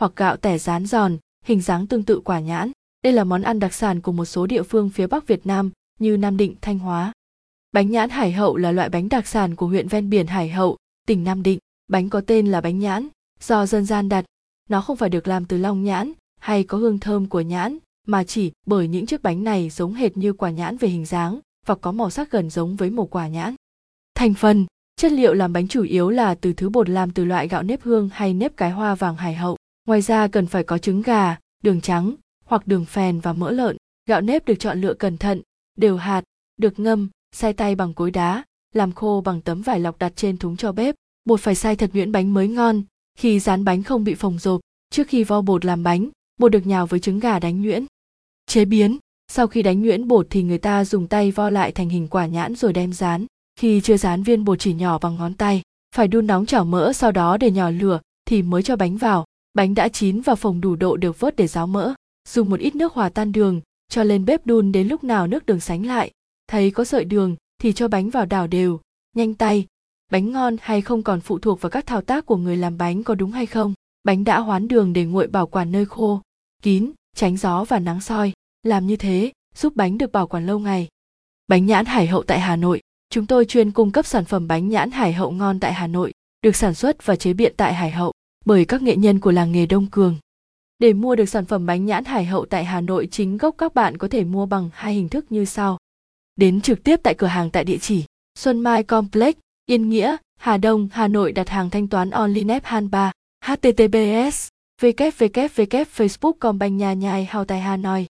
hoặc gạo tẻ rán giòn, hình dáng tương tự quả nhãn. Đây là món ăn đặc sản của một số địa phương phía Bắc Việt Nam như Nam Định, Thanh Hóa. Bánh nhãn Hải Hậu là loại bánh đặc sản của huyện ven biển Hải Hậu, tỉnh Nam Định. Bánh có tên là bánh nhãn, do dân gian đặt. Nó không phải được làm từ long nhãn hay có hương thơm của nhãn, mà chỉ bởi những chiếc bánh này giống hệt như quả nhãn về hình dáng và có màu sắc gần giống với màu quả nhãn. Thành phần, chất liệu làm bánh chủ yếu là từ thứ bột làm từ loại gạo nếp hương hay nếp cái hoa vàng hải hậu. Ngoài ra cần phải có trứng gà, đường trắng hoặc đường phèn và mỡ lợn. Gạo nếp được chọn lựa cẩn thận, đều hạt, được ngâm, xay tay bằng cối đá, làm khô bằng tấm vải lọc đặt trên thúng cho bếp. Bột phải xay thật nhuyễn bánh mới ngon, khi dán bánh không bị phồng rộp. Trước khi vo bột làm bánh, bột được nhào với trứng gà đánh nhuyễn. Chế biến, sau khi đánh nhuyễn bột thì người ta dùng tay vo lại thành hình quả nhãn rồi đem rán. Khi chưa rán viên bột chỉ nhỏ bằng ngón tay, phải đun nóng chảo mỡ sau đó để nhỏ lửa thì mới cho bánh vào. Bánh đã chín và phồng đủ độ được vớt để ráo mỡ. Dùng một ít nước hòa tan đường, cho lên bếp đun đến lúc nào nước đường sánh lại. Thấy có sợi đường thì cho bánh vào đảo đều, nhanh tay. Bánh ngon hay không còn phụ thuộc vào các thao tác của người làm bánh có đúng hay không. Bánh đã hoán đường để nguội bảo quản nơi khô, kín, tránh gió và nắng soi. Làm như thế giúp bánh được bảo quản lâu ngày. Bánh nhãn Hải Hậu tại Hà Nội Chúng tôi chuyên cung cấp sản phẩm bánh nhãn Hải Hậu ngon tại Hà Nội, được sản xuất và chế biện tại Hải Hậu bởi các nghệ nhân của làng nghề Đông Cường. Để mua được sản phẩm bánh nhãn Hải Hậu tại Hà Nội chính gốc các bạn có thể mua bằng hai hình thức như sau. Đến trực tiếp tại cửa hàng tại địa chỉ Xuân Mai Complex, Yên Nghĩa, Hà Đông, Hà Nội đặt hàng thanh toán online Han 3, https www facebook com banh nhà nhài hào tại Hà Nội